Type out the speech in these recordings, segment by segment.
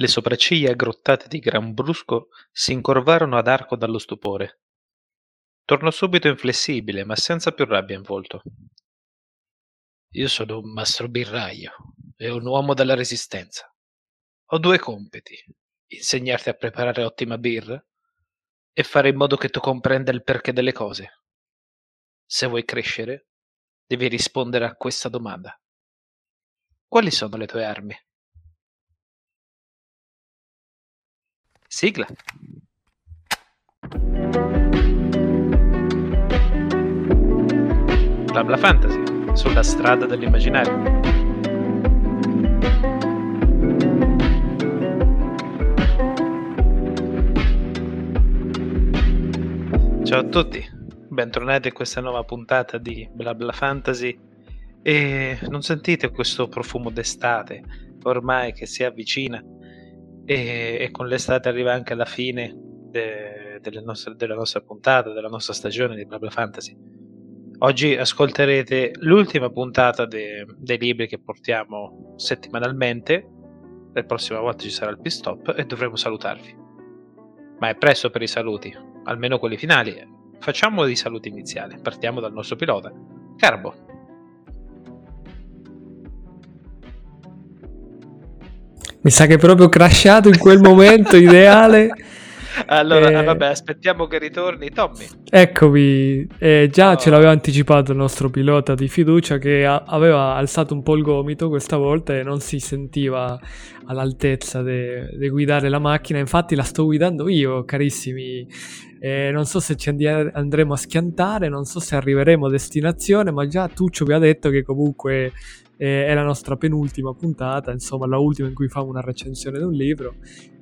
Le sopracciglia aggrottate di Grambrusco s'incorvarono ad arco dallo stupore. Tornò subito inflessibile, ma senza più rabbia in volto. Io sono un mastro birraio e un uomo della resistenza. Ho due compiti: insegnarti a preparare ottima birra e fare in modo che tu comprenda il perché delle cose. Se vuoi crescere, devi rispondere a questa domanda. Quali sono le tue armi? Sigla. Blabla Fantasy, sulla strada dell'immaginario. Ciao a tutti, bentornati a questa nuova puntata di Blabla Fantasy e non sentite questo profumo d'estate ormai che si avvicina e, e con l'estate arriva anche la fine de, delle nostre, della nostra puntata, della nostra stagione di Blabla Fantasy. Oggi ascolterete l'ultima puntata de, dei libri che portiamo settimanalmente. La prossima volta ci sarà il pit stop e dovremo salutarvi. Ma è presto per i saluti, almeno quelli finali. Facciamo i saluti iniziali. Partiamo dal nostro pilota, Carbo. Mi sa che è proprio crashato in quel momento ideale. Allora, eh, vabbè, aspettiamo che ritorni Tommy. Eccomi, eh, già oh. ce l'aveva anticipato il nostro pilota di fiducia che a- aveva alzato un po' il gomito questa volta e non si sentiva all'altezza di guidare la macchina. Infatti la sto guidando io, carissimi. Eh, non so se ci andi- andremo a schiantare, non so se arriveremo a destinazione, ma già Tuccio vi ha detto che comunque eh, è la nostra penultima puntata, insomma la ultima in cui famo una recensione di un libro.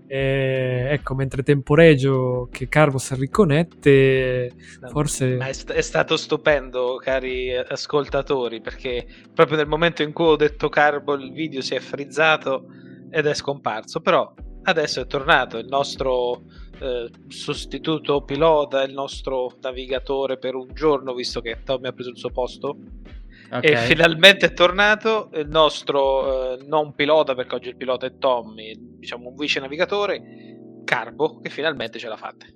E, ecco, mentre temporegio che Carbo si riconnette, forse... È, st- è, stato stupendo, cari ascoltatori, perché proprio nel momento in cui ho detto Carbo il video si è frizzato ed è scomparso, però adesso è tornato il nostro eh, sostituto pilota, il nostro navigatore per un giorno, visto che Tommy ha preso il suo posto Okay. E finalmente è tornato il nostro eh, non pilota, perché oggi il pilota è Tommy, diciamo un vice navigatore, Carbo, che finalmente ce l'ha fatta.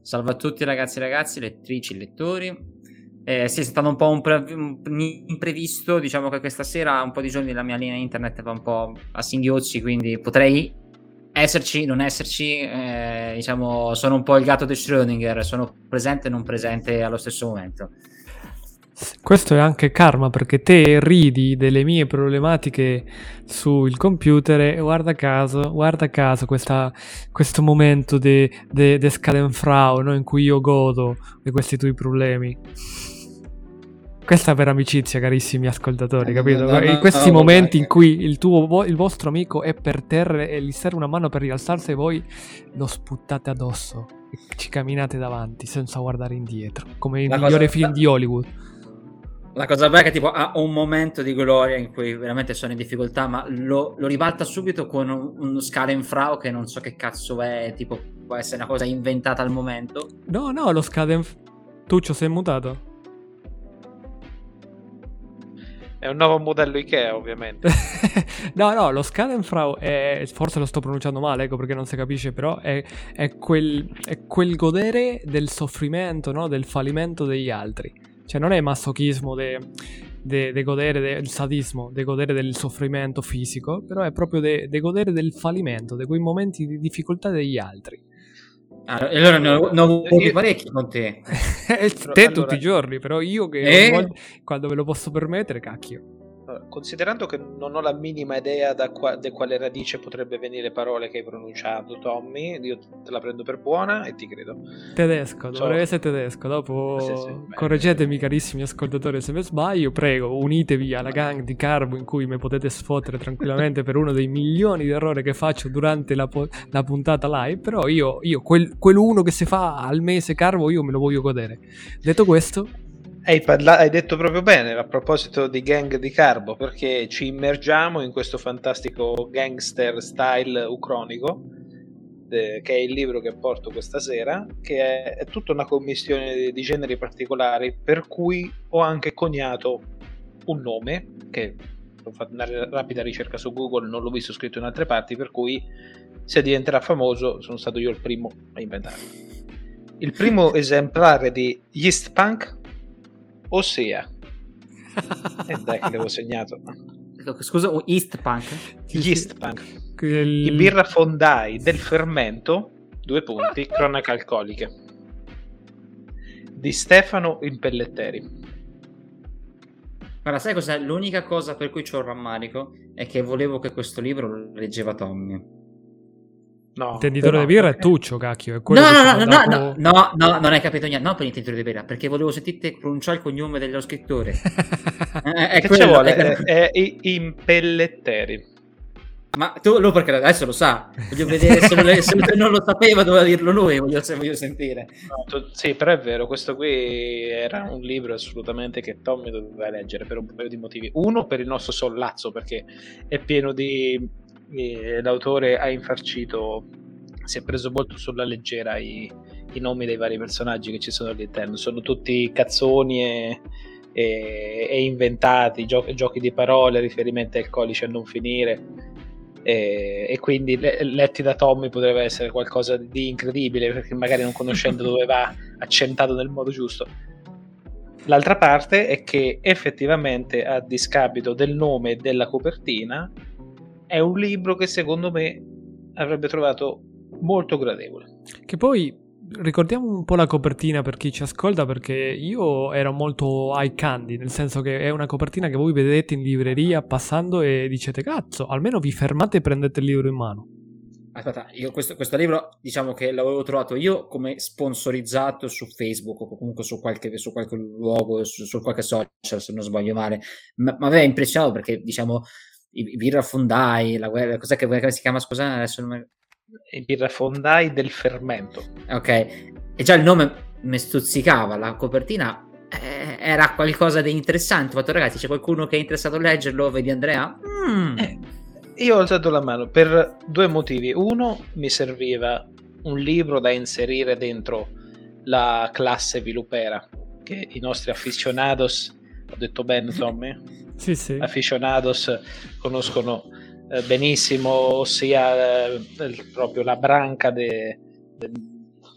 Salve a tutti ragazzi e ragazzi, lettrici e lettori. Eh, sì, è stato un po' un, pre- un, imprevisto, diciamo che questa sera un po' di giorni la mia linea internet va un po' a singhiozzi, quindi potrei esserci, non esserci, eh, diciamo sono un po' il gatto di Schrödinger, sono presente e non presente allo stesso momento. Questo è anche karma perché te ridi delle mie problematiche sul computer e guarda caso, guarda caso questa, questo momento di de, de Schadenfrau no? in cui io godo di questi tuoi problemi. Questa è per amicizia, carissimi ascoltatori, eh, capito? No, no, in questi no, momenti in cui il, tuo, il vostro amico è per terra e gli serve una mano per rialzarsi e voi lo sputtate addosso e ci camminate davanti senza guardare indietro, come il migliore film di Hollywood. La cosa bella è che tipo ha un momento di gloria in cui veramente sono in difficoltà, ma lo, lo ribalta subito con un, uno Schadenfrau che non so che cazzo è, tipo può essere una cosa inventata al momento. No, no, lo Schadenfrau... Tuccio, sei mutato? È un nuovo modello Ikea, ovviamente. no, no, lo Schadenfrau è. Forse lo sto pronunciando male, ecco perché non si capisce, però è, è, quel, è quel, godere del soffrimento, no? Del fallimento degli altri. Cioè non è masochismo de, de, de godere del sadismo, di godere del soffrimento fisico, però è proprio di godere del fallimento, di quei momenti di difficoltà degli altri. Ah, allora ne ho, ne ho avuti parecchi con te. te allora... tutti i giorni, però io che eh? quando me lo posso permettere, cacchio considerando che non ho la minima idea da, qua, da, quale radice potrebbe venire parole che hai pronunciato, Tommy, io te la prendo per buona e ti credo. Tedesco, dovrebbe essere tedesco. Dopo sì, sì, correggetemi, carissimi ascoltatori, se mi sbaglio. Prego, unitevi alla gang di Carbo in cui mi potete sfottere tranquillamente per uno dei milioni di errori che faccio durante la, po- la puntata live. Però io, io quel, quell'uno che si fa al mese Carbo, io me lo voglio godere. Detto questo, hai, parla- hai, detto proprio bene a proposito di gang di Carbo, perché ci immergiamo in questo fantastico gangster style ucronico, eh, che è il libro che porto questa sera, che è, è tutta una commissione di, di, generi particolari, per cui ho anche coniato un nome, che ho fatto una rapida ricerca su Google, non l'ho visto scritto in altre parti, per cui se diventerà famoso sono stato io il primo a inventarlo. Il primo esemplare di Yeast Punk, ossia... e dai che l'avevo segnato. Scusa, East Punk? Yeast Punk. Il... I birra fondai del fermento, due punti, cronache alcoliche. Di Stefano Impelletteri. Guarda, sai cos'è? L'unica cosa per cui c'ho un rammarico è che volevo che questo libro lo leggeva Tommy. No, l'intenditore di birra è Tuccio, cacchio. È no, no, no, dopo... no, no, no, non hai capito niente. No, per l'intenditore di birra, perché volevo sentirti pronunciare il cognome dello scrittore. eh, è che quello, ci vuole? È, è, è Impelletteri. Ma tu, lui perché adesso lo sa, voglio vedere se, lo, se non lo sapeva doveva dirlo lui, voglio, voglio sentire. No, tu, sì, però è vero, questo qui era un libro assolutamente che Tommy doveva leggere per un paio di motivi. Uno, per il nostro sollazzo, perché è pieno di... L'autore ha infarcito, si è preso molto sulla leggera i, i nomi dei vari personaggi che ci sono all'interno, sono tutti cazzoni e... E, e, inventati, giochi, giochi di parole, riferimenti al codice a non finire. E, e, quindi letti da Tommy potrebbe essere qualcosa di incredibile perché magari non conoscendo dove va accentato nel modo giusto. L'altra parte è che effettivamente a discapito del nome e della copertina è un libro che secondo me avrebbe trovato molto gradevole che poi ricordiamo un po' la copertina per chi ci ascolta perché io ero molto eye candy, nel senso che è una copertina che voi vedete in libreria passando e dicete cazzo, almeno vi fermate e prendete il libro in mano. Aspetta, io questo, questo libro diciamo che l'avevo trovato io come sponsorizzato su Facebook o comunque su qualche, su qualche luogo, su, su, qualche social se non sbaglio male, ma mi aveva impressionato perché diciamo i, i birra fondai, la guerra, cos'è che, come si chiama scusa? Adesso non i birrafondai del fermento. Ok, e già il nome mi stuzzicava, la copertina eh, era qualcosa di interessante. Ho fatto ragazzi, c'è qualcuno che è interessato a leggerlo? Vedi Andrea? Mm. Eh, io ho alzato la mano per due motivi. Uno, mi serviva un libro da inserire dentro la classe vilupera, che i nostri aficionados, ho detto bene Tommy? Sì, sì. Aficionados conoscono eh, benissimo, ossia eh, proprio la branca de, de,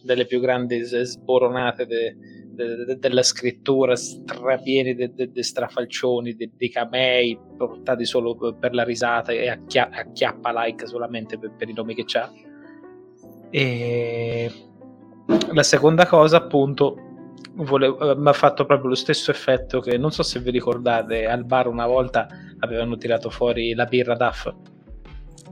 delle più grandi sboronate de, della scrittura, strapieni di strafalcioni, di camei portati solo per la risata e acchia, acchiappa like solamente per, per i nomi che c'ha. E la seconda cosa, appunto, mi ha fatto proprio lo stesso effetto che non so se vi ricordate al bar una volta avevano tirato fuori la birra DAF.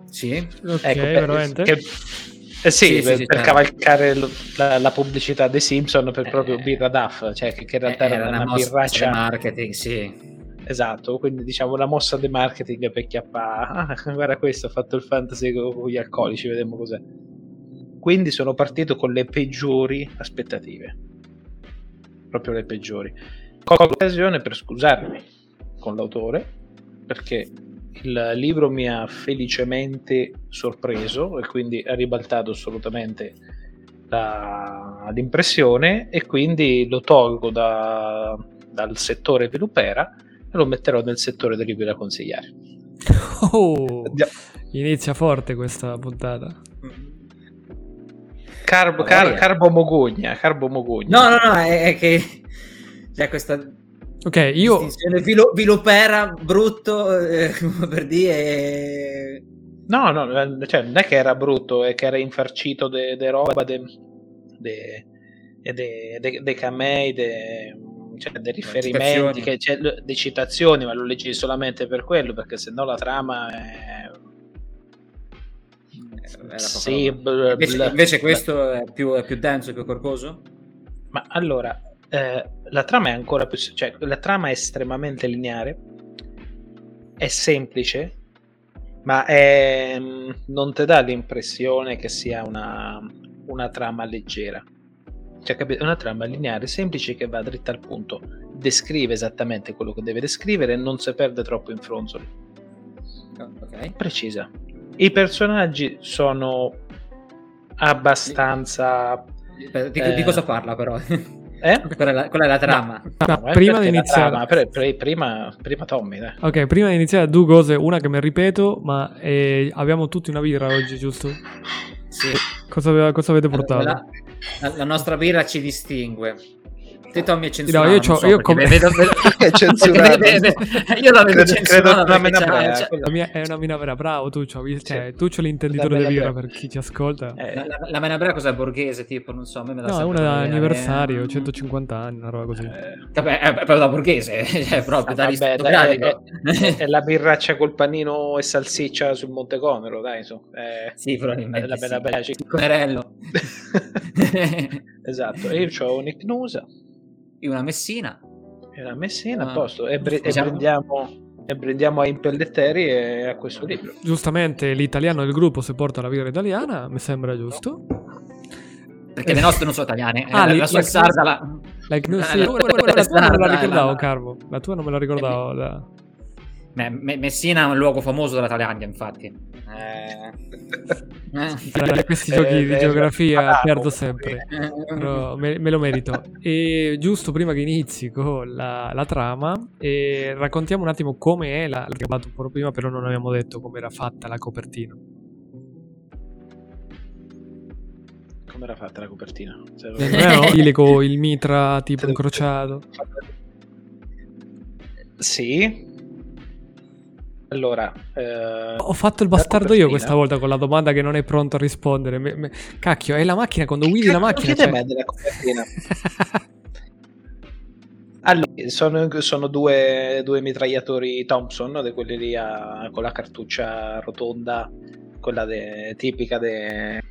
Sì. Ok ecco, veramente? che, eh sì, sì, per, sì, per cavalcare lo, la, la, pubblicità dei Simpson per proprio eh, birra DAF cioè che, che in realtà era, era una, una birraccia. marketing sì. Esatto, quindi diciamo una mossa di marketing per chiappare. Ah, guarda questo, ho fatto il fantasy con gli alcolici, vediamo cos'è. Quindi sono partito con le peggiori aspettative proprio le peggiori. Colgo l'occasione per scusarmi con l'autore perché il libro mi ha felicemente sorpreso e quindi ha ribaltato assolutamente la, l'impressione e quindi lo tolgo da, dal settore Pelupera e lo metterò nel settore dei libri da consigliare. Oh, inizia forte questa puntata. Carbo, car, carbo mogogna, carbo mogogna. No, no, no, è, è che c'è questa Ok, io... Vilo, vilopera brutto, eh, per dire... No, no, eh, cioè, non è che era brutto, è che era infarcito di de roba, dei de, de, de, de camei, de, cioè, dei riferimenti, che, cioè, di citazioni, ma lo leggi solamente per quello, perché se no la trama è sì, bl- invece, bl- invece, questo è più, è più, denso, più corposo? Ma allora, eh, la trama è ancora più... cioè la trama è estremamente lineare, è semplice, ma è, mm, non ti dà l'impressione che sia una, una trama leggera. Cioè, capito? È una trama lineare, semplice, che va dritta al punto. Descrive esattamente quello che deve descrivere e non si perde troppo in fronzoli. Okay. Precisa. I personaggi sono abbastanza... Di, di, eh, di cosa parla però? Eh? Quella, è la, quella è la trama. No, no, prima di iniziare, pre, pre, prima, prima Tommy. Dai. Ok, prima di iniziare, due cose. Una che mi ripeto, ma eh, abbiamo tutti una birra oggi, giusto? Sì. Cosa, cosa avete portato? La, la, la nostra birra ci distingue. Te Tommy è censurato. No, io, so, io come... vedo, vedo... è censurato. io la vedo credo, censurata credo una brea, cioè... la mia è una mina vera, bravo Tuccio, cioè. Tuccio l'intenditore di birra per chi ci ascolta. Eh, la, la, la mena brea cos'è borghese, tipo, non so, a me me la No, è una da anniversario, 150 anni, una roba così. Eh, vabbè, è proprio da borghese, cioè proprio da vabbè, dai, è, è, è, la birraccia col panino e salsiccia sul Monte Conero, dai, su. Eh, sì, probabilmente. La brea, sì. Conerello. esatto, io ho un'ipnosa una Messina. E una Messina, a ah, posto. E, bre- diciamo... e, prendiamo, e prendiamo a Impelletteri e a questo libro. Giustamente l'italiano del gruppo si porta la birra italiana, mi sembra giusto. Perché le nostre non sono italiane. Ah, la, la sua è sarda. La... Like, no, sì, la, la, tua non me la ricordavo, Carvo. La tua non me la ricordavo. La... Messina è un luogo famoso della Thailandia, infatti. Eh... eh. questi giochi eh, di geografia perdo sempre, però me, me, lo merito. E giusto prima che inizi con la, la trama, eh, raccontiamo un attimo come è, la, l'abbiamo parlato un po' prima, però non abbiamo detto come era fatta la copertina. Come era fatta la copertina? Cioè, il mitra tipo incrociato. Sì, allora, eh, ho fatto il bastardo io questa volta con la domanda che non è pronto a rispondere. Me, me, cacchio, è la macchina quando guidi la macchina. Cioè... me della copertina. allora, sono, sono due, due, mitragliatori Thompson, di quelli lì a, con la cartuccia rotonda, quella de, tipica de,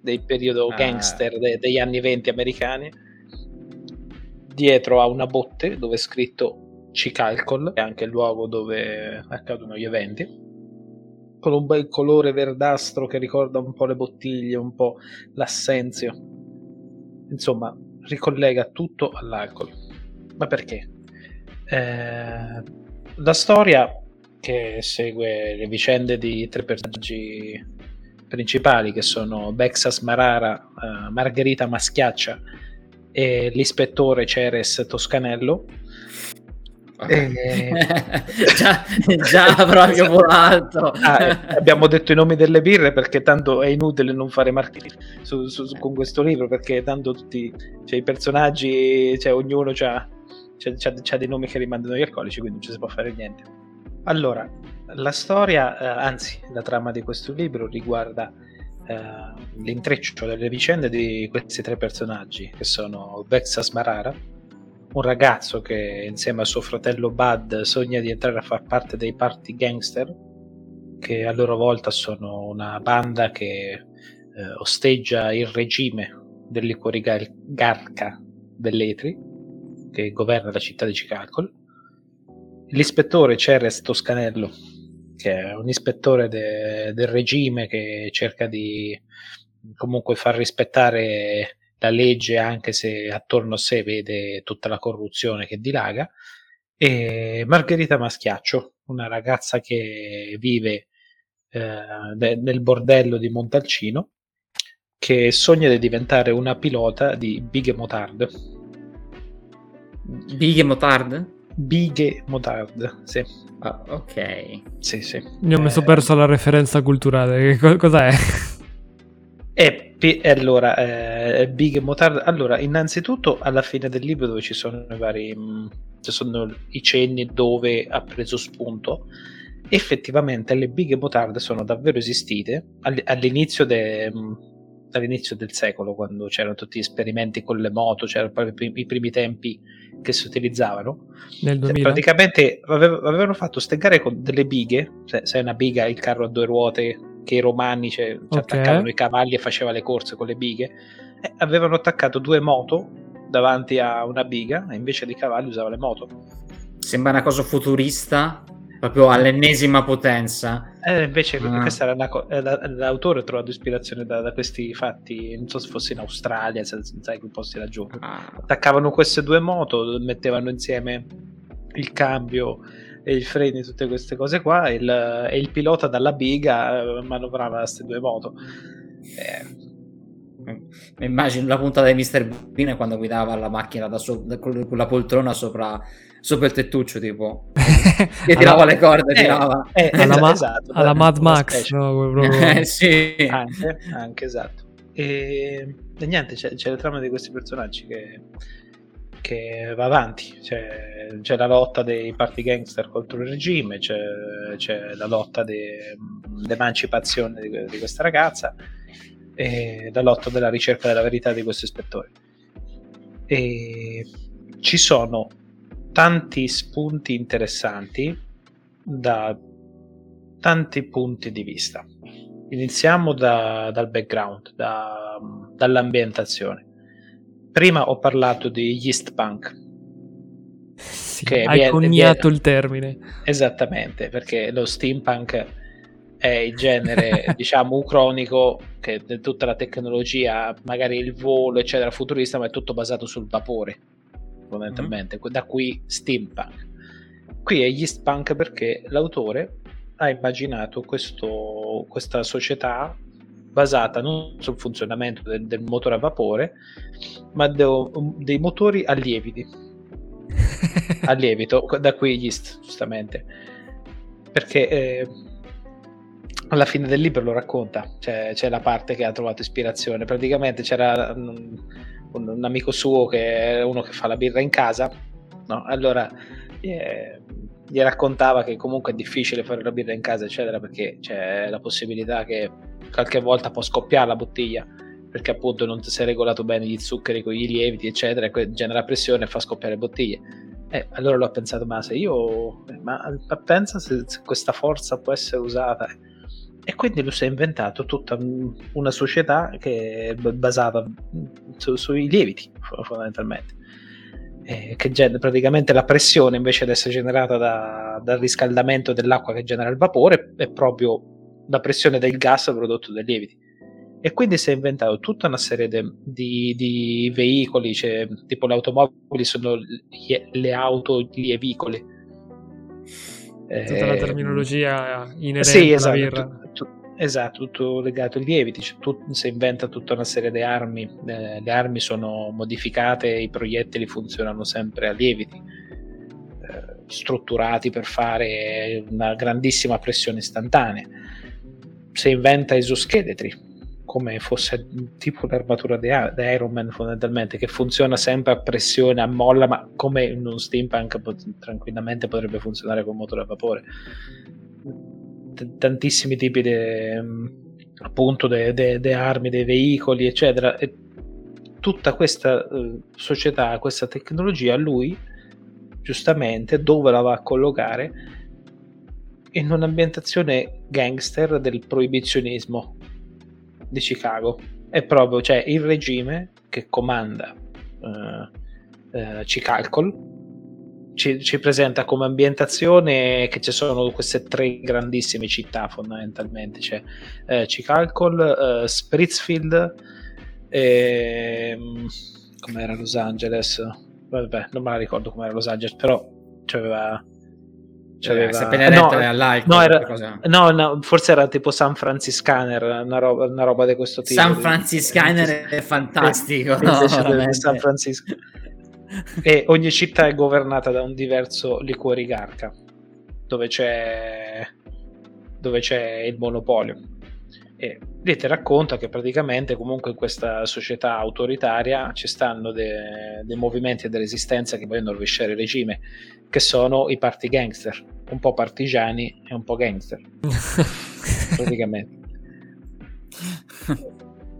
del periodo ah. gangster de, degli anni 20 americani. Dietro a una botte dove è scritto Cicalcol, è anche il luogo dove accadono gli eventi, con un bel colore verdastro che ricorda un po' le bottiglie, un po' l'assenzio. Insomma, ricollega tutto all'alcol. Ma perché? Eh, la storia che segue le vicende di tre personaggi principali che sono Bexas Marara, eh, Margherita Maschiaccia e l'ispettore Ceres Toscanello eh... già, già proprio volato. Ah, eh, abbiamo detto i nomi delle birre perché tanto è inutile non fare marketing su, su, su, con questo libro perché tanto tutti cioè, i personaggi, cioè, ognuno ha dei nomi che rimandano agli alcolici, quindi non ci si può fare niente. Allora, la storia, eh, anzi, la trama di questo libro riguarda eh, l'intreccio delle vicende di questi tre personaggi che sono Vexas Marara un ragazzo che insieme a suo fratello Bud sogna di entrare a far parte dei party gangster, che a loro volta sono una banda che eh, osteggia il regime dell'icorigarca Belletri, che governa la città di Chicago. L'ispettore Ceres Toscanello, che è un ispettore de- del regime che cerca di comunque far rispettare la legge anche se attorno a sé vede tutta la corruzione che dilaga e Margherita Maschiaccio una ragazza che vive eh, nel bordello di Montalcino che sogna di diventare una pilota di Bighe Motard Bighe Motard? Bighe Motard, sì. Ah, ok. Sì, sì. Mi ho eh... messo perso la referenza culturale. Cos'è? E, allora, eh, Big Motard, allora, innanzitutto alla fine del libro dove ci sono i vari, mh, mm, ci sono i cenni dove ha preso spunto, effettivamente le Big Motard sono davvero esistite all'inizio, de, mh, mm, all'inizio del secolo, quando c'erano tutti gli esperimenti con le moto, c'erano proprio i primi tempi che si utilizzavano. Nel 2000? Praticamente avevano fatto ste gare con delle bighe, se, se è una biga il carro a due ruote che i romani cioè, okay. attaccavano i cavalli e faceva le corse con le bighe, eh, avevano attaccato due moto davanti a una biga e invece di cavalli usava le moto. Sembra una cosa futurista, proprio all'ennesima potenza. Eh, invece ah. questa era una co- eh, l'autore ha trovato ispirazione da, da, questi fatti, non so se fosse in Australia, se, sai quei posti laggiù. Ah. Attaccavano queste due moto, mettevano insieme il cambio e i freni, tutte queste cose qua, e il, e il pilota dalla biga eh, manovrava queste due moto. Eh, Mi immagino la puntata di Mr. Bean quando guidava la macchina da so- con la poltrona sopra, sopra il tettuccio, tipo che tirava alla... le corde, eh, tirava eh, alla, ma- esatto, alla Mad Max, no? proprio... sì. anche, anche esatto. E, e niente, c'è, c'è la trama di questi personaggi che, che va avanti. C'è, c'è, la lotta dei party gangster contro il regime, c'è, c'è la lotta de, dell'emancipazione di, di questa ragazza e la lotta della ricerca della verità di questo ispettore. E ci sono tanti spunti interessanti da tanti punti di vista. Iniziamo da, dal background, da, dall'ambientazione. Prima ho parlato di Yeast Punk. Sì, che hai viene, coniato viene, il termine. Esattamente, perché lo steampunk è il genere, diciamo, ucronico che tutta la tecnologia, magari il volo, eccetera, futurista, ma è tutto basato sul vapore fondamentalmente, mm-hmm. da qui steampunk. Qui è Yeast Punk perché l'autore ha immaginato questo, questa società basata non sul funzionamento del, del motore a vapore, ma de, dei motori a lieviti. a lievito, da qui Yeast, giustamente. Perché eh, alla fine del libro lo racconta, c'è, c'è, la parte che ha trovato ispirazione. Praticamente c'era un, un, un, amico suo che è uno che fa la birra in casa, no? allora eh, gli raccontava che comunque è difficile fare la birra in casa, eccetera, perché c'è la possibilità che qualche volta può scoppiare la bottiglia perché appunto non si è regolato bene gli zuccheri con i lieviti, eccetera, e genera pressione e fa scoppiare bottiglie. Eh, allora l'ho pensato, ma se io, ma pensa se, se questa forza può essere usata e quindi lui si è inventato tutta una società che è basata su, sui lieviti, fondamentalmente. Eh, che genera praticamente la pressione invece di essere generata da, dal riscaldamento dell'acqua che genera il vapore è proprio la pressione del gas prodotto dai lieviti e quindi si è inventato tutta una serie de, di, di, veicoli cioè, tipo le automobili sono le, le auto lievicole tutta la eh, terminologia inerente sì, esatto, alla birra. Esatto, tutto legato ai lieviti, cioè, tu, si inventa tutta una serie di armi, eh, le armi sono modificate, i proiettili funzionano sempre a lieviti, eh, strutturati per fare una grandissima pressione istantanea. Si inventa esoscheletri, come fosse tipo l'armatura di, Iron Man fondamentalmente che funziona sempre a pressione a molla ma come in un steampunk pot- tranquillamente potrebbe funzionare con motore a vapore T- tantissimi tipi di appunto di armi dei veicoli eccetera e tutta questa uh, società questa tecnologia lui giustamente dove la va a collocare in un'ambientazione gangster del proibizionismo di Chicago. È proprio cioè, il regime che comanda uh, uh, Cicalcol. Ci, ci, presenta come ambientazione che ci sono queste tre grandissime città fondamentalmente, cioè, uh, Cicalcol, uh, Spritzfield e come era Los Angeles, vabbè non me la ricordo come era Los Angeles, però c'aveva C'aveva... Eh, no, no, era... no, no, forse era tipo San Franciscaner, una roba, una roba di questo tipo. San Franciscaner è fantastico. San Francisco. E ogni città è governata da un diverso liquorigarca, dove c'è, dove c'è il monopolio. E lì ti racconta che praticamente comunque in questa società autoritaria ci stanno dei, dei movimenti di resistenza che vogliono rovesciare il regime, che sono i party gangster, un po' partigiani e un po' gangster, praticamente.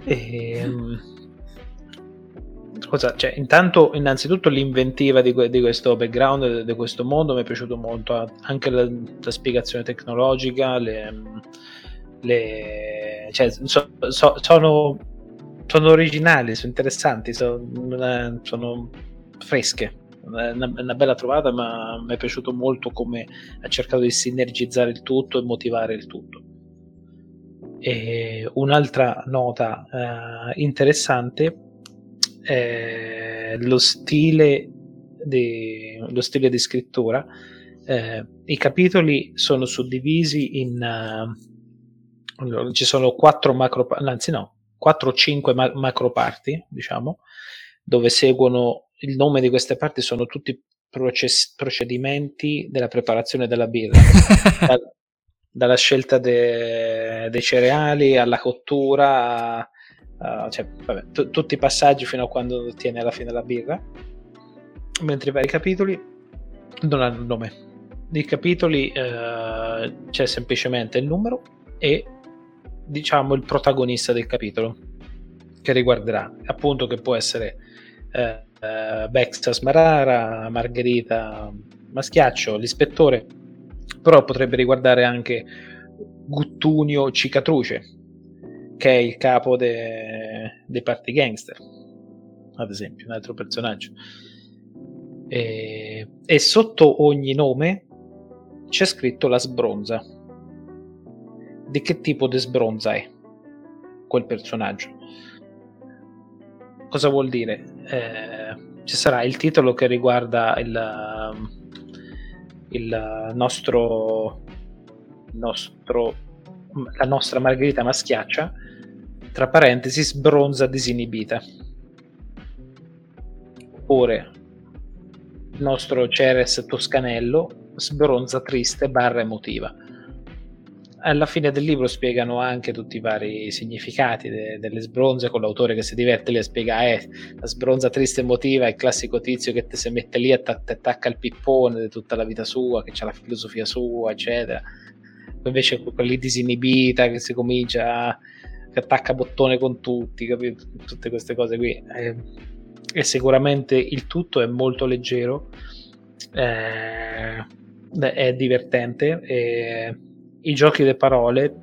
E, ehm, cosa, cioè, intanto, innanzitutto l'inventiva di, di, questo background, di questo mondo mi è piaciuto molto, anche la, la spiegazione tecnologica, le le, cioè, so, so, sono, sono, originali, sono interessanti, sono, sono fresche. È una, una, bella trovata, ma mi è piaciuto molto come ha cercato di sinergizzare il tutto e motivare il tutto. E un'altra nota uh, interessante è lo stile di, lo stile di scrittura. Eh, I capitoli sono suddivisi in uh, allora, ci sono quattro macro, anzi no, 4 o 5 ma- macro parti, diciamo, dove seguono il nome di queste parti sono tutti process- procedimenti della preparazione della birra, da, dalla scelta de- dei cereali alla cottura, a, cioè, vabbè, t- tutti i passaggi fino a quando ottiene alla fine la birra, mentre i vari capitoli non hanno nome. Nei capitoli eh, c'è semplicemente il numero e diciamo il protagonista del capitolo che riguarderà appunto che può essere eh, eh, Bexas Marara, Margherita Maschiaccio, l'ispettore, però potrebbe riguardare anche Guttunio Cicatruce, che è il capo de- dei party gangster, ad esempio, un altro personaggio. E, e sotto ogni nome c'è scritto la sbronza. Di che tipo di sbronza è quel personaggio? Cosa vuol dire? Eh, ci sarà il titolo che riguarda il, il nostro, nostro la nostra Margherita Maschiaccia tra parentesi sbronza disinibita. Oppure il nostro Ceres Toscanello sbronza triste barra emotiva. Alla fine del libro spiegano anche tutti i vari significati de- delle sbronze con l'autore che si diverte lì a spiegare eh, la sbronza triste emotiva è il classico tizio che ti si mette lì e ti attacca il pippone di tutta la vita sua che ha la filosofia sua eccetera invece quelli disinibita che si comincia che attacca bottone con tutti capito? tutte queste cose qui. Eh, e sicuramente il tutto è molto leggero. Eh, è divertente. E i giochi di parole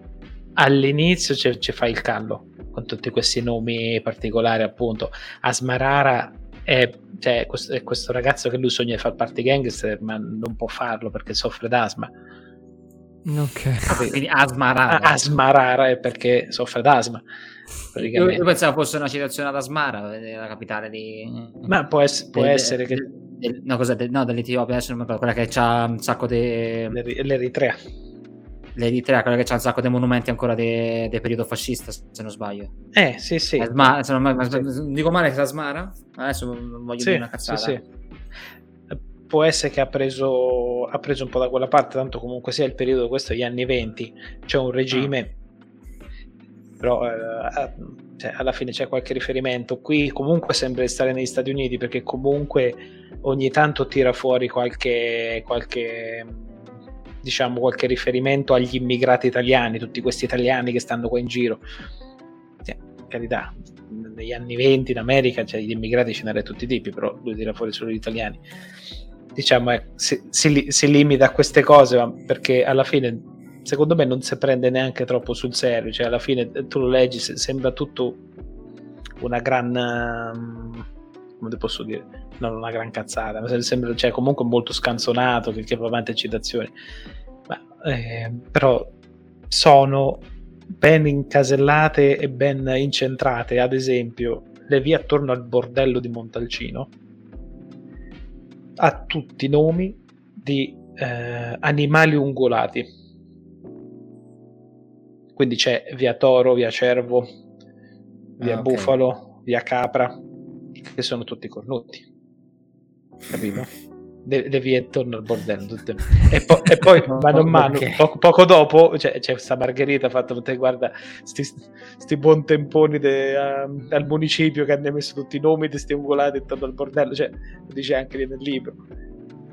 all'inizio ci fai il callo con tutti questi nomi particolari appunto. Asmarara è, cioè, questo, è questo ragazzo che lui sogna di fare party gangster ma non può farlo perché soffre d'asma ok ah, quindi Asmarara Asmarara è perché soffre d'asma io, io, pensavo fosse una citazione ad Asmara la capitale di ma può, ess- può del, essere che del, no, cos'è, del, no dell'Etiopia adesso non mi ricordo quella che ha un sacco di l'Eritrea l'Eritrea, quella che c'ha un sacco di monumenti ancora del periodo fascista, se non sbaglio. Eh, sì, sì. Sma- se non, sì. Dico male che la Smara? Adesso voglio sì, dire una cazzata. Sì, sì. Può essere che ha preso, ha preso un po' da quella parte, tanto comunque sia il periodo, questo gli anni 20, c'è un regime, però eh, cioè, alla fine c'è qualche riferimento. Qui comunque sembra stare negli Stati Uniti perché comunque ogni tanto tira fuori qualche... qualche diciamo qualche riferimento agli immigrati italiani, tutti questi italiani che stanno qua in giro. Carità, negli anni 20 in America cioè, gli immigrati ce n'erano tutti i tipi, però lui tira fuori solo gli italiani. Diciamo, eh, si, si, si, limita a queste cose perché alla fine, secondo me, non si prende neanche troppo sul serio. Cioè, alla fine tu lo leggi, sembra tutto una gran. Um, come ti posso dire? Non una gran cazzata, ma sembra cioè, comunque molto scanzonato che, che va avanti a citazioni. Ma, eh, però sono ben incasellate e ben incentrate. Ad esempio, le vie attorno al bordello di Montalcino ha tutti i nomi di eh, animali ungolati. Quindi c'è via Toro, via Cervo, via ah, okay. Bufalo, via Capra, che sono tutti cornuti. Capito? De- devi attorno al bordello tutte... e, po- e, poi mano a mano. poco, poco, dopo cioè, c'è questa Margherita fatta guarda sti, sti buon temponi de, uh, al municipio che hanno messo tutti i nomi di questi ungolati intorno al bordello. Cioè lo dice anche lì nel libro.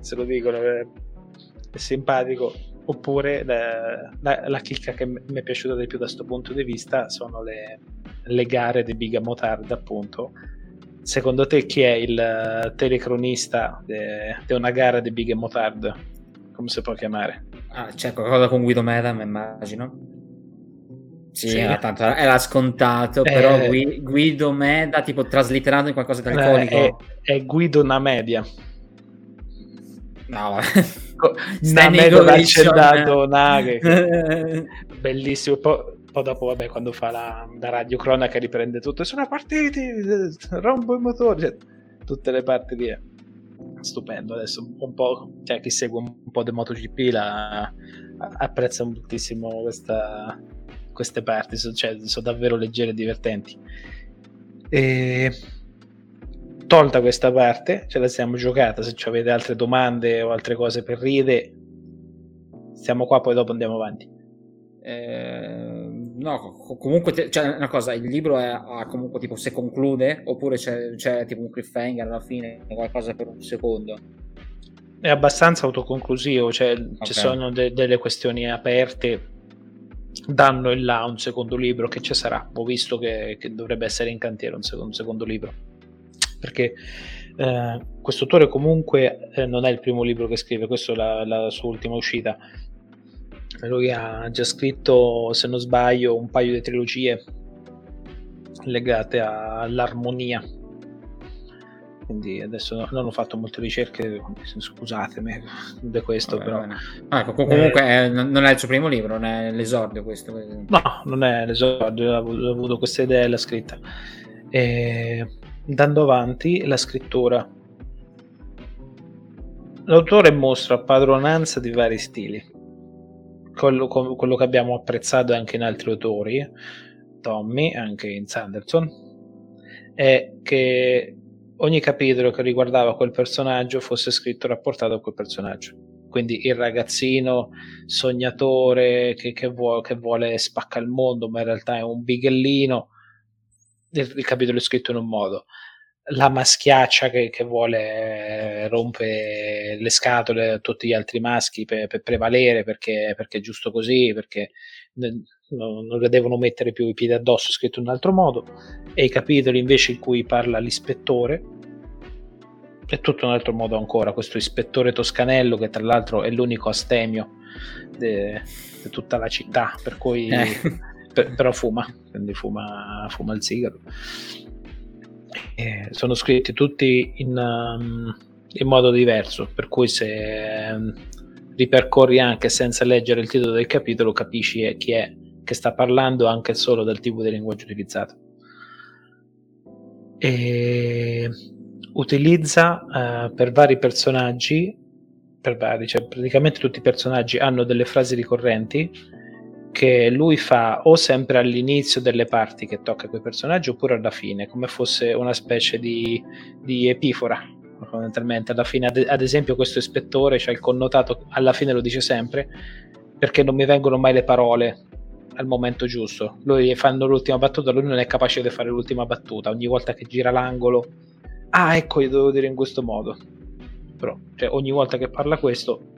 Se lo dicono è, è simpatico. Oppure la, la, la, chicca che mi è piaciuta di più da questo punto di vista sono le, le gare di Biga Motard appunto secondo te chi è il eh, telecronista di una gara di Big Motard? Come si può chiamare? Ah, c'è qualcosa con Guido Meda, immagino. Sì, sì. Era, tanto, era scontato, eh, però Guido Meda, tipo trasliterato in qualcosa di eh, alcolico. È, è Guido Namedia. No, Namedia l'accendato Naghe. Bellissimo. Poi, poi dopo, vabbè, quando fa la, la radio cronaca riprende tutto, sono partiti, rompo i motori, cioè, tutte le parti lì. Stupendo, adesso un po', cioè chi segue un po' di MotoGP la, apprezza moltissimo questa, queste parti, cioè, sono davvero leggere e divertenti. E tolta questa parte, ce la siamo giocata. Se avete altre domande o altre cose per ride, stiamo qua, poi dopo andiamo avanti. Eh, no, comunque, cioè, una cosa, il libro è, ha comunque tipo se conclude, oppure c'è, c'è tipo un cliffhanger alla fine, qualcosa per un secondo. È abbastanza autoconclusivo, cioè okay. ci sono de- delle questioni aperte danno in là un secondo libro che ci sarà. Ho visto che, che dovrebbe essere in cantiere un secondo, un secondo libro. Perché eh, questo autore comunque eh, non è il primo libro che scrive, questa è la, la sua ultima uscita. Lui ha già scritto, se non sbaglio, un paio di trilogie legate all'armonia quindi adesso non ho fatto molte ricerche, scusatemi di questo, Vabbè, però... Ah, comunque eh, non è il suo primo libro, non è l'esordio questo. No, non è l'esordio, ho avuto questa idea e l'ha scritta. E, andando avanti, la scrittura. L'autore mostra padronanza di vari stili, quello, quello che abbiamo apprezzato anche in altri autori, Tommy, anche in Sanderson, è che ogni capitolo che riguardava quel personaggio fosse scritto rapportato a quel personaggio. Quindi il ragazzino sognatore che, che, vuole, che vuole spacca il mondo, ma in realtà è un bighellino. Il, il capitolo è scritto in un modo. La maschiaccia che, che vuole rompe le scatole a tutti gli altri maschi per, per prevalere perché, perché, è giusto così, perché non, non le devono mettere più i piedi addosso, scritto in un altro modo, e i capitoli invece in cui parla l'ispettore, è tutto un altro modo ancora, questo ispettore toscanello che tra l'altro è l'unico astemio di tutta la città, per cui eh. per, però fuma, quindi fuma, fuma il sigaro. E sono scritti tutti in, um, in modo diverso, per cui se um, ripercorri anche senza leggere il titolo del capitolo capisci chi è che sta parlando anche solo dal tipo di linguaggio utilizzato. E utilizza uh, per vari personaggi, per vari, cioè praticamente tutti i personaggi hanno delle frasi ricorrenti che lui fa o sempre all'inizio delle parti che tocca quei personaggi oppure alla fine, come fosse una specie di, di epifora. Alla fine, ad, ad esempio, questo ispettore, cioè il connotato, alla fine lo dice sempre perché non mi vengono mai le parole al momento giusto. Lui fanno l'ultima battuta, lui non è capace di fare l'ultima battuta. Ogni volta che gira l'angolo, ah, ecco, io devo dire in questo modo. Però, cioè, ogni volta che parla questo,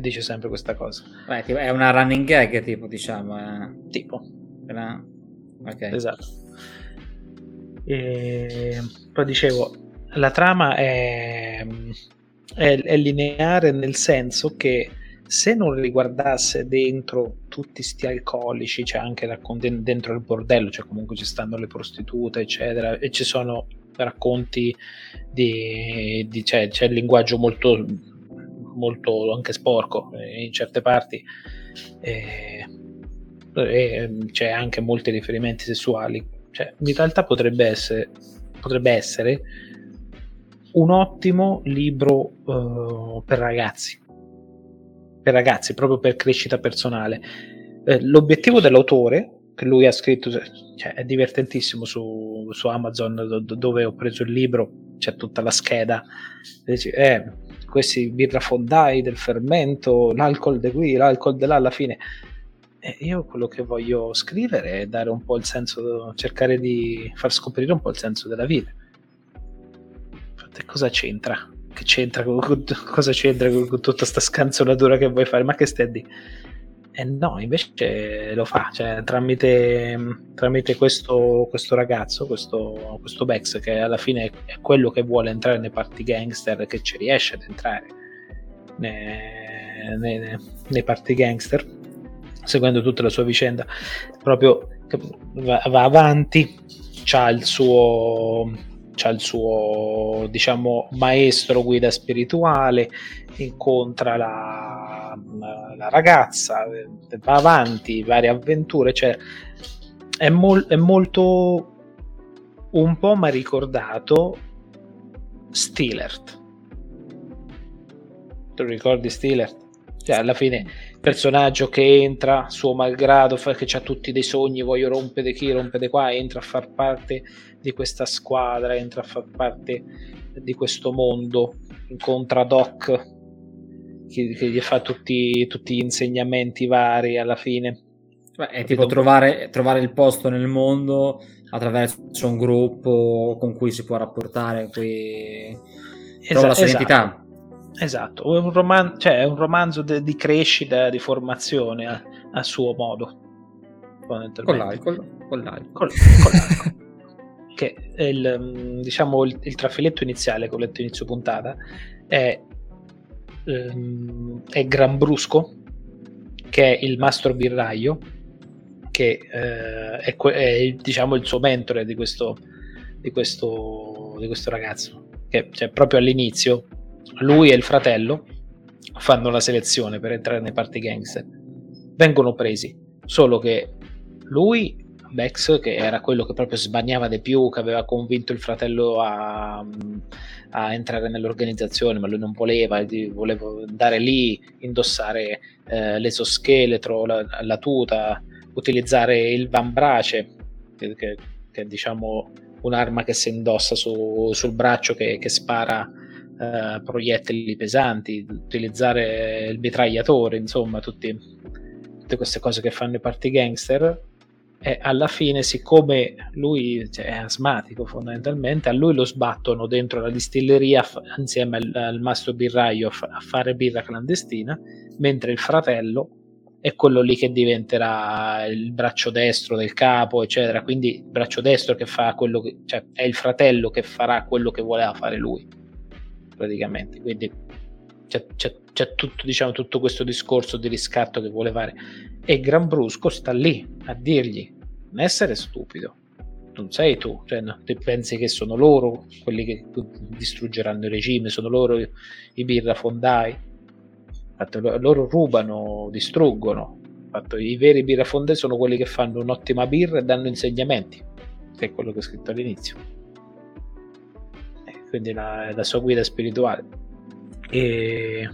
dice sempre questa cosa. Beh, è una running gag, tipo, diciamo. Eh. Tipo. Una... Ok. Esatto. E poi dicevo, la trama è, è, è lineare nel senso che se non riguardasse dentro tutti sti alcolici, cioè anche raccon- dentro il bordello, cioè comunque ci stanno le prostitute, eccetera, e ci sono racconti di, di cioè, c'è il linguaggio molto, molto anche sporco eh, in certe parti, e, e c'è anche molti riferimenti sessuali, cioè in realtà potrebbe essere, potrebbe essere un ottimo libro uh, per ragazzi per ragazzi, proprio per crescita personale. Eh, l'obiettivo dell'autore, che lui ha scritto, cioè, è divertentissimo su, su Amazon, do, dove ho preso il libro, c'è tutta la scheda. Eh, questi birrafondai del fermento, l'alcol di qui, l'alcol di là alla fine. E io quello che voglio scrivere è dare un po' il senso, cercare di far scoprire un po' il senso della vita. Infatti, cosa c'entra? che c'entra con, cosa c'entra con, con tutta questa scanzonatura che vuoi fare? Ma che stai a dire? E no, invece lo fa, cioè, tramite, tramite questo, questo, ragazzo, questo, questo Bex, che alla fine è quello che vuole entrare nei party gangster, che ci riesce ad entrare nei, nei, nei party gangster, seguendo tutta la sua vicenda, proprio va, va avanti, ha il suo c'ha il suo diciamo maestro guida spirituale incontra la, la ragazza va avanti varie avventure cioè è, mol, è molto un po' mi ricordato Steelert tu ricordi Steelert? Cioè, alla fine personaggio che entra suo malgrado, che ha tutti dei sogni, voglio rompere qui, rompere qua, entra a far parte di questa squadra, entra a far parte di questo mondo, incontra Doc che, che gli fa tutti, tutti, gli insegnamenti vari alla fine. Beh, è tipo trovare, trovare il posto nel mondo attraverso un gruppo con cui si può rapportare, cui esatto, trova la sua esatto. identità. Esatto, è un, roman- cioè, è un romanzo de- di crescita, di formazione a, a suo modo. Con l'alcol. Con l'alcol. Con, con l'alcol. che il, diciamo, il, il trafiletto iniziale che ho letto inizio puntata è, ehm, è Gran Brusco, che è il mastro birraio, che eh, è, è, diciamo il suo mentore di questo, di questo, di questo ragazzo, che cioè, proprio all'inizio lui e il fratello fanno la selezione per entrare nei party gangster. Vengono presi, solo che lui, Bex, che era quello che proprio sbagnava di più, che aveva convinto il fratello a, a entrare nell'organizzazione, ma lui non voleva, voleva andare lì, indossare eh, l'esoscheletro, la, la, tuta, utilizzare il vambrace, che, che, che, è diciamo un'arma che si indossa su, sul braccio che, che spara eh, proiettili pesanti, utilizzare il mitragliatore, insomma, tutti, tutte queste cose che fanno i party gangster. E alla fine, siccome lui cioè, è asmatico fondamentalmente, a lui lo sbattono dentro la distilleria f- insieme al, al mastro birraio f- a fare birra clandestina, mentre il fratello è quello lì che diventerà il braccio destro del capo, eccetera. Quindi il braccio destro che fa quello che, cioè è il fratello che farà quello che voleva fare lui praticamente. Quindi c'è, c'è, c'è tutto, diciamo, tutto questo discorso di riscatto che vuole fare. E Gran Brusco sta lì a dirgli: non essere stupido, non sei tu, cioè, no, te pensi che sono loro quelli che distruggeranno il regime, sono loro i, birrafondai. Infatti, loro rubano, distruggono. I veri birrafondai sono quelli che fanno un'ottima birra e danno insegnamenti, che è quello che ho scritto all'inizio quindi la, la sua guida spirituale. E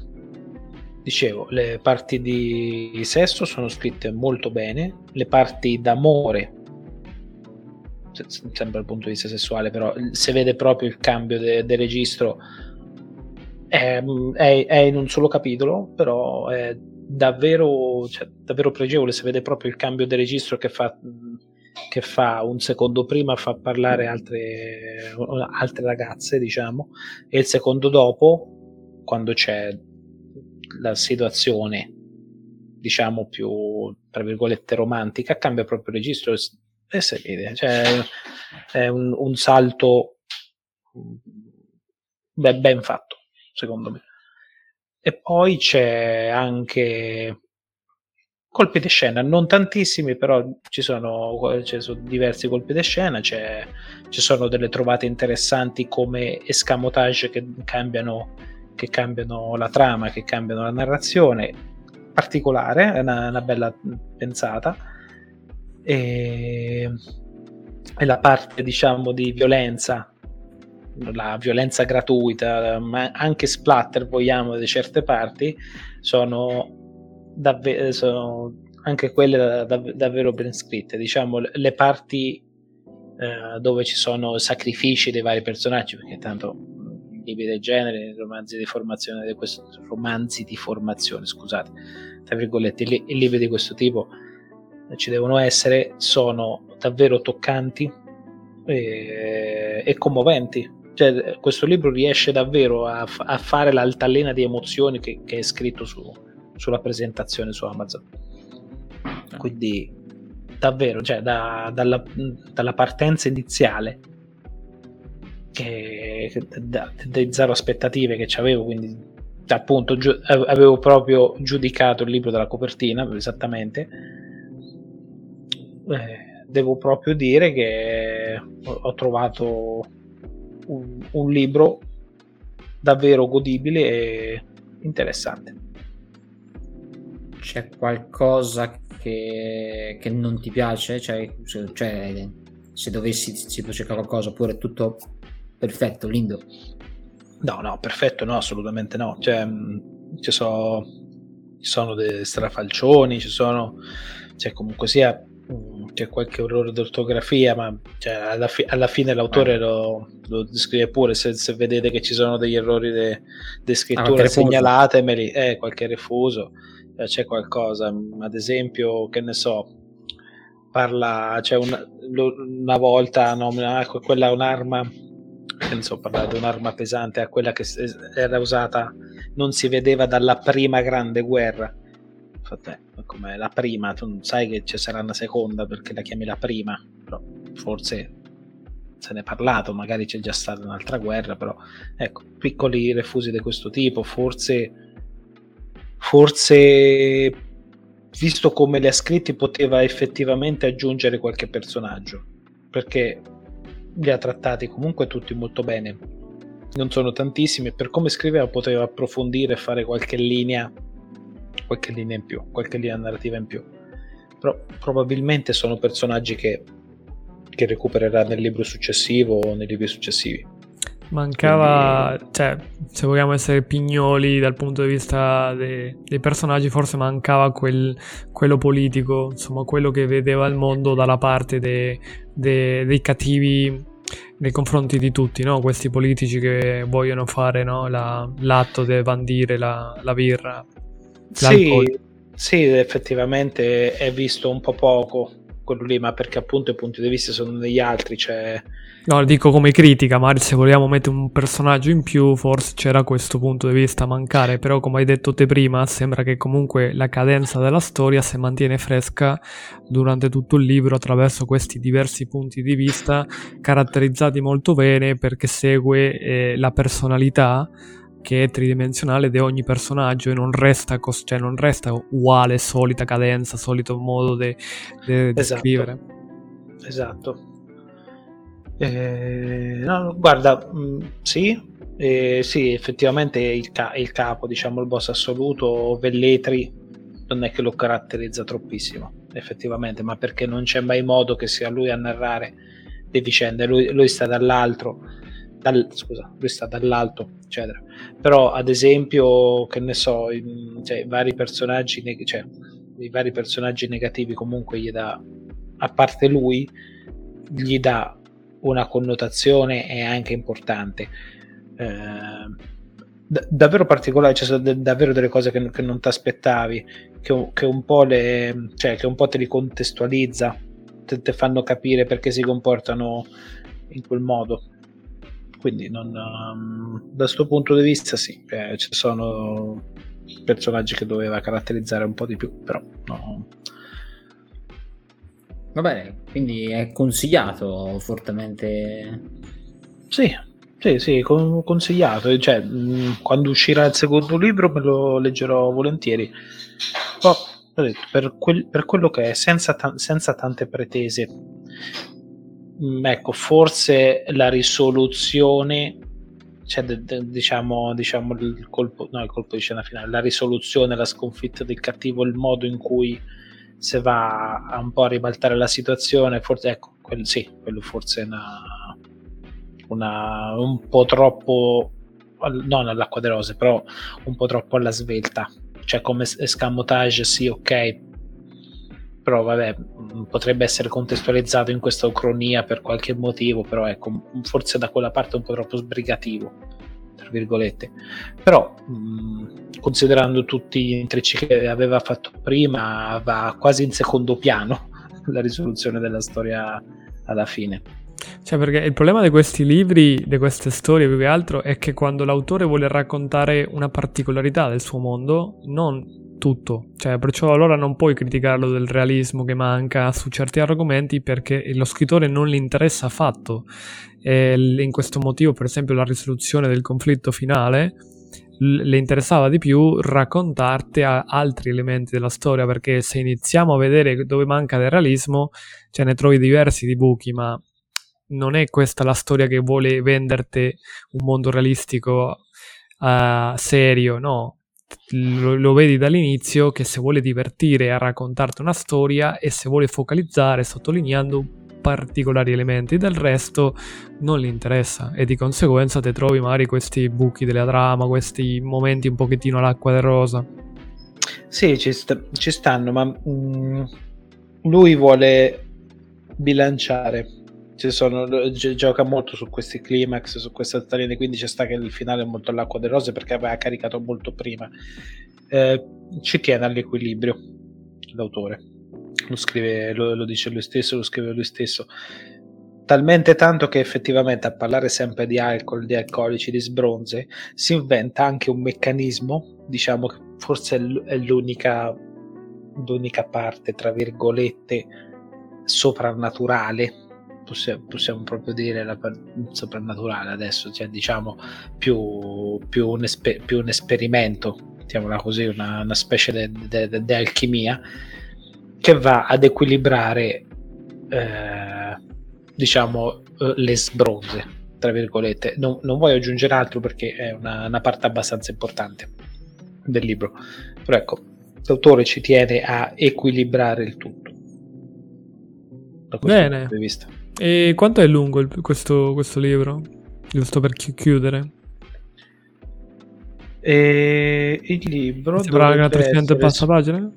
dicevo, le parti di sesso sono scritte molto bene, le parti d'amore, sempre dal punto di vista sessuale, però si vede proprio il cambio del de registro. È, è, è, in un solo capitolo, però è davvero, cioè, davvero pregevole. Si vede proprio il cambio del registro che fa che fa un secondo prima fa parlare altre, altre ragazze, diciamo, e il secondo dopo, quando c'è la situazione, diciamo, più, tra virgolette, romantica, cambia proprio registro e si vede, cioè, è un, un salto beh, ben fatto, secondo me. E poi c'è anche colpi di scena, non tantissimi, però ci sono, ci sono diversi colpi di scena, ci sono delle trovate interessanti come escamotage che cambiano, che cambiano la trama, che cambiano la narrazione, particolare, è una, una bella pensata. E, e la parte diciamo di violenza la violenza gratuita, ma anche splatter vogliamo di certe parti, sono davvero, sono anche quelle dav- davvero ben scritte. Diciamo, le parti eh, dove ci sono sacrifici dei vari personaggi, perché tanto libri del genere, romanzi di formazione, di questo, romanzi di formazione, scusate, tra virgolette, i, i libri di questo tipo eh, ci devono essere, sono davvero toccanti e, e commoventi. Cioè, questo libro riesce davvero a, a fare l'altalena di emozioni che, che è scritto su, sulla presentazione su Amazon. Quindi davvero, cioè, da, dalla, dalla, partenza iniziale, che, delle zero aspettative che avevo, quindi appunto giu, avevo proprio giudicato il libro dalla copertina, esattamente, eh, devo proprio dire che ho, ho trovato un, un libro davvero godibile e interessante c'è qualcosa che, che non ti piace? Cioè, cioè, se dovessi si cercare qualcosa oppure tutto perfetto, lindo? No, no, perfetto no, assolutamente no. Cioè, ci sono ci sono dei strafalcioni, ci sono, cioè comunque sia mm, c'è qualche errore d'ortografia, ma cioè, alla, fi- alla, fine l'autore lo, lo descrive pure. Se, se, vedete che ci sono degli errori di de, de scrittura, ah, segnalatemeli. Eh, qualche refuso, eh, c'è qualcosa. Ad esempio, che ne so, parla, c'è cioè una, una volta nomina quella un'arma che ne so, parlare di un'arma pesante a quella che era usata, non si vedeva dalla prima grande guerra. Infatti, eh, come la prima, tu non sai che ci sarà una seconda perché la chiami la prima, però forse se ne è parlato, magari c'è già stata un'altra guerra, però ecco, piccoli refusi di questo tipo, forse, forse visto come li ha scritti poteva effettivamente aggiungere qualche personaggio, perché li ha trattati comunque tutti molto bene. Non sono tantissimi e per come scriveva poteva approfondire e fare qualche linea, qualche linea in più, qualche linea narrativa in più. Però probabilmente sono personaggi che, che recupererà nel libro successivo o nei libri successivi. Mancava, Quindi... cioè, se vogliamo essere pignoli dal punto di vista de- dei personaggi, forse mancava quel, quello politico, insomma, quello che vedeva il mondo dalla parte de- de- dei cattivi nei confronti di tutti, no? questi politici che vogliono fare no? la, l'atto di bandire la, la birra. Sì, sì, effettivamente è visto un po' poco quello lì, ma perché appunto i punti di vista sono degli altri, cioè No, dico come critica, magari se vogliamo mettere un personaggio in più, forse c'era questo punto di vista a mancare, però come hai detto te prima, sembra che comunque la cadenza della storia si mantiene fresca durante tutto il libro attraverso questi diversi punti di vista caratterizzati molto bene perché segue eh, la personalità che è tridimensionale di ogni personaggio e non resta, cos- cioè non resta uguale, solita cadenza, solito modo di esatto. scrivere. Esatto. Eh, no, guarda, mh, mm, sì, eh, sì, effettivamente il, ca- il, capo, diciamo il boss assoluto, Velletri, non è che lo caratterizza troppissimo, effettivamente, ma perché non c'è mai modo che sia lui a narrare le vicende, lui, lui sta dall'altro, dal, scusa, lui sta dall'alto, eccetera. Però, ad esempio, che ne so, in, cioè, vari personaggi, neg- cioè, i vari personaggi negativi comunque gli dà, a parte lui, gli dà una connotazione è anche importante. Eh, d- davvero particolare, cioè, d- davvero delle cose che, che non ti aspettavi, che, che, un po' cioè, che un po' te li contestualizza, te, te fanno capire perché si comportano in quel modo. Quindi non, um, da questo punto di vista sì, eh, ci sono personaggi che doveva caratterizzare un po' di più, però no, Va bene, quindi è consigliato fortemente. Sì, sì, sì, consigliato. Cioè, mh, quando uscirà il secondo libro me lo leggerò volentieri. Poi, detto, per, quel, per, quello che è, senza, ta- senza tante pretese. Mh, ecco, forse la risoluzione, cioè, de, de, diciamo, diciamo il colpo, no, il colpo di scena finale, la risoluzione, la sconfitta del cattivo, il modo in cui se va a un po' a ribaltare la situazione, forse ecco, quello, sì, quello forse è una, una, un po' troppo, non all'acqua de rose, però un po' troppo alla svelta, cioè come escamotage sì, ok, però vabbè, potrebbe essere contestualizzato in questa ucronia per qualche motivo, però ecco, forse da quella parte un po' troppo sbrigativo tra virgolette. Però, mh, considerando tutti gli intrecci che aveva fatto prima, va quasi in secondo piano la risoluzione della storia alla fine. Cioè, perché il problema di questi libri, di queste storie più che altro, è che quando l'autore vuole raccontare una particolarità del suo mondo, non tutto, cioè perciò allora non puoi criticarlo del realismo che manca su certi argomenti perché lo scrittore non gli interessa affatto. E in questo motivo per esempio la risoluzione del conflitto finale le interessava di più raccontarti altri elementi della storia perché se iniziamo a vedere dove manca del realismo ce ne trovi diversi di buchi ma non è questa la storia che vuole venderti un mondo realistico uh, serio no lo, lo, vedi dall'inizio che se vuole divertire a raccontarti una storia e se vuole focalizzare sottolineando particolari elementi del resto non gli interessa e di conseguenza ti trovi magari questi buchi della trama questi momenti un pochettino all'acqua del rosa Sì, ci, sta- ci stanno, ma mm, lui vuole bilanciare. Sono, gi- gioca molto su questi climax, su queste altalene, quindi ci sta che il finale è molto all'acqua delle rose perché aveva caricato molto prima. Eh, ci tiene all'equilibrio l'autore. Lo scrive, lo, lo dice lui stesso, lo scrive lui stesso talmente tanto che effettivamente a parlare sempre di alcol, di alcolici, di sbronze, si inventa anche un meccanismo, diciamo che forse è l'unica, l'unica parte, tra virgolette, soprannaturale, possiamo, possiamo proprio dire la, soprannaturale adesso, cioè diciamo più, più, un, esper, più un, esperimento, mettiamola così, una, una specie di alchimia che va ad equilibrare eh, diciamo eh, le sbronze tra virgolette non, non, voglio aggiungere altro perché è una, una parte abbastanza importante del libro. Però ecco, l'autore ci tiene a equilibrare il tutto. Da Bene. punto di vista. E quanto è lungo il, questo, questo libro? Giusto per chi- chiudere. E il libro... Sembra una 300 passa pagine?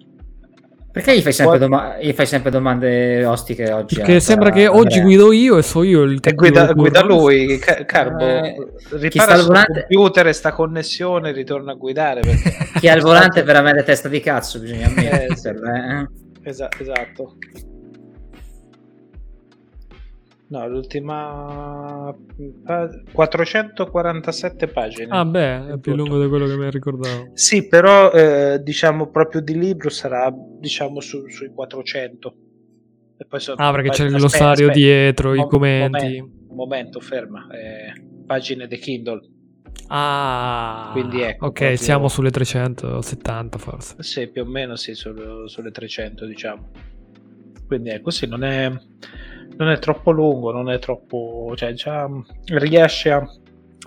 Perché gli fai, sempre doma- gli fai sempre domande ostiche oggi? Perché sembra che oggi guido io e so io il E guida, guida lui, Carbo. Eh, ripara il volante... computer e sta connessione ritorna a guidare. Perché... Chi ha il volante per avere testa di cazzo bisogna ammettere. Eh, eh. esatto. No, l'ultima 447 pagine. Ah, beh, è più lungo di quello che mi ricordavo. Sì, però eh, diciamo proprio di libro sarà diciamo su, sui 400. So, ah, perché c'è il glossario dietro, i commenti. Momento, momento ferma. Eh, pagine di Kindle. Ah, quindi ecco. Ok, proprio... siamo sulle 370 forse. Sì, più o meno sì, sulle, sulle 300 diciamo. Quindi ecco, sì, non è non è troppo lungo, non è troppo. cioè già riesce a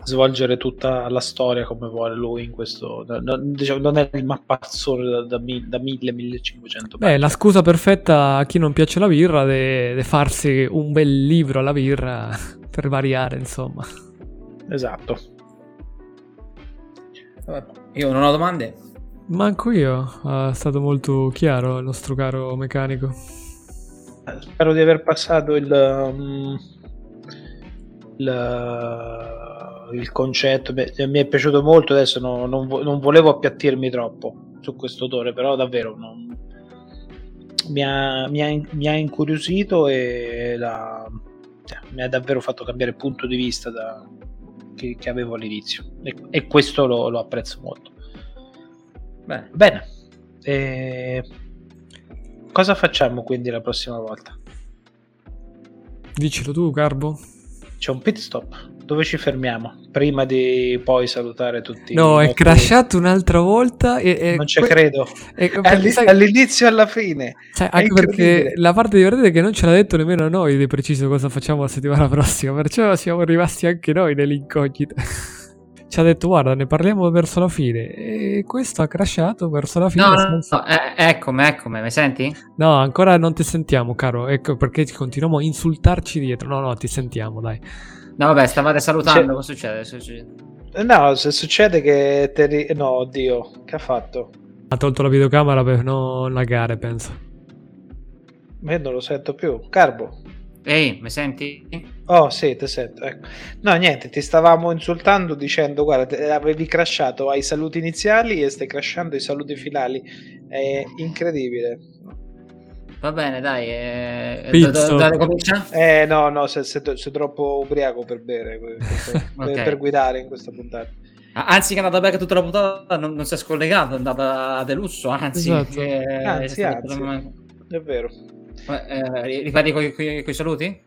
svolgere tutta la storia come vuole lui in questo. Non, diciamo, non è il mappazzone da, da, da 1000-1500 Beh, la scusa perfetta a chi non piace la birra di farsi un bel libro alla birra per variare, insomma. Esatto. Io non ho domande. Manco io, è stato molto chiaro il nostro caro meccanico. Spero di aver passato il, um, il, il concetto. Beh, mi è piaciuto molto. Adesso no, non, non, volevo appiattirmi troppo su questo odore, però davvero non, mi, ha, mi, ha, mi, ha, incuriosito e la, cioè, mi ha davvero fatto cambiare punto di vista da, che, che, avevo all'inizio. E, e questo lo, lo, apprezzo molto. Bene. Bene. E Cosa facciamo quindi la prossima volta? Dicelo tu, Garbo. C'è un pit stop. Dove ci fermiamo? Prima di poi salutare tutti. No, è crashato un'altra volta. E, e non ci que- credo. E, all'inizio e alla fine. Cioè, anche perché la parte divertente è che non ce l'ha detto nemmeno a noi di preciso cosa facciamo la settimana prossima. Perciò siamo rimasti anche noi nell'incognita. Ci ha detto guarda ne parliamo verso la fine e questo ha crashato verso la fine no, no, no eh, eccomi eccomi mi senti? no ancora non ti sentiamo caro ecco perché continuiamo a insultarci dietro no no ti sentiamo dai no vabbè stavate salutando cosa succede? succede? no se succede che te ri... no oddio che ha fatto? ha tolto la videocamera per non laggare penso ma io non lo sento più Carbo Ehi, mi senti? Oh, sì, ti sento. Ecco. No, niente, ti stavamo insultando dicendo, guarda, avevi crashato ai saluti iniziali e stai crashando ai saluti finali. È incredibile. Va bene, dai. Eh, do, do, do, eh no, no, sei, sei, sei troppo ubriaco per bere, per, okay. per, guidare in questa puntata. Anzi, che è andata bene tutta la puntata, non, non si è scollegato, è andata delusso, anzi. Esatto. Che, anzi, anzi, è vero. Eh, ripeti con i saluti?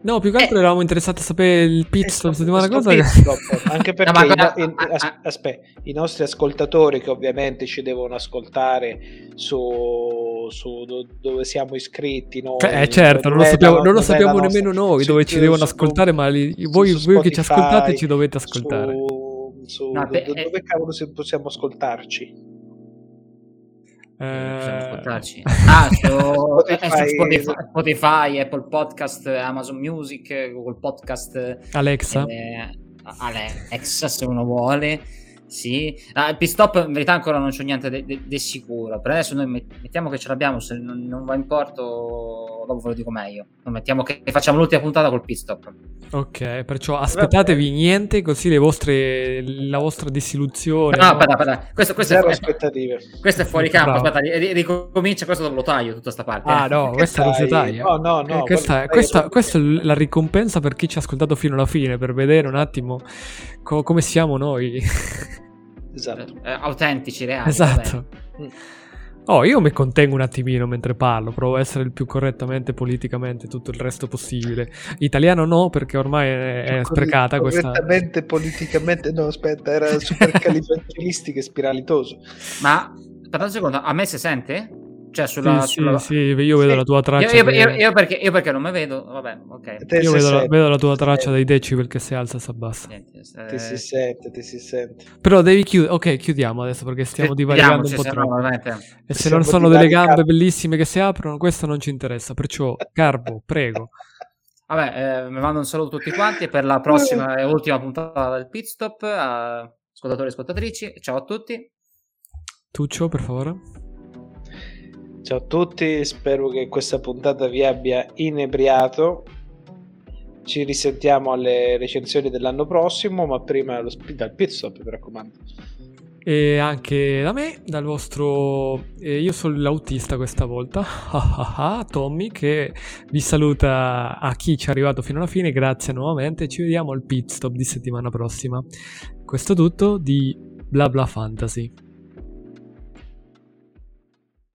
No, più che altro eh, eravamo interessati a sapere il pit stop settimana cosa. Che... Anche perché no, ma... i, as, aspetta, i nostri ascoltatori che ovviamente ci devono ascoltare su, su dove siamo iscritti noi, eh certo, non lo sappiamo, non lo sappiamo nemmeno noi dove ci devono ascoltare, ma li, voi, voi che ci ascoltate ci dovete ascoltare. Su, su no, dove, beh, dove cavolo possiamo ascoltarci? Eh... Ah, su, eh, Spotify. Spotify, Spotify, Apple Podcast, Amazon Music, Google Podcast, Alexa. Eh, Alexa se uno vuole. Sì, ah, il pit stop in verità ancora non c'è niente di sicuro. Per adesso noi mettiamo che ce l'abbiamo, se non, non, va in porto, dopo ve lo dico meglio. Non mettiamo che facciamo l'ultima puntata col pit stop. Ok, perciò aspettatevi niente, così le vostre, la vostra disillusione. No, no, aspetta, aspetta. Questo, questo, è, aspettative. questo è fuori campo. Aspetta, ricomincia questo lo taglio tutta sta parte. Ah, no, questa non si taglia. No, no, no. Eh, questa, questa, questa, è la ricompensa per chi ci ha ascoltato fino alla fine, per vedere un attimo co- come siamo noi. Esatto. Eh, autentici, reali. Esatto. Oh, io mi contengo un attimino mentre parlo, provo a essere il più correttamente politicamente tutto il resto possibile. Italiano no, perché ormai è, è sprecata questa... Correttamente politicamente, no aspetta, era super califragilistica e spiralitoso. Ma, aspetta un secondo, a me si sente? Cioè, sulla, sì, sulla... sì, sì, io vedo sì. la tua traccia. Io, io, io, perché, io, perché, non mi vedo, vabbè, ok. Te io vedo la, vedo la, tua traccia dei decibel che si alza e si abbassa. Niente, se... Ti si sente, ti si sente. Però devi chiudere. Ok, chiudiamo adesso perché stiamo divagando un po' troppo. No, e se non sono delle gambe bellissime che si aprono, questo non ci interessa. Perciò, Carbo, prego. Vabbè, eh, mi mando un saluto a tutti quanti e per la prossima e ultima puntata del pit stop. Uh, ascoltatori e ascoltatrici, ciao a tutti. Tuccio, per favore. Ciao a tutti, spero che questa puntata vi abbia inebriato. Ci risentiamo alle recensioni dell'anno prossimo, ma prima lo dal pit stop, mi raccomando. E anche da me, dal vostro... Eh, io sono l'autista questa volta, Tommy, che vi saluta a chi ci è arrivato fino alla fine, grazie nuovamente, ci vediamo al pit stop di settimana prossima. Questo tutto di Bla Bla Fantasy.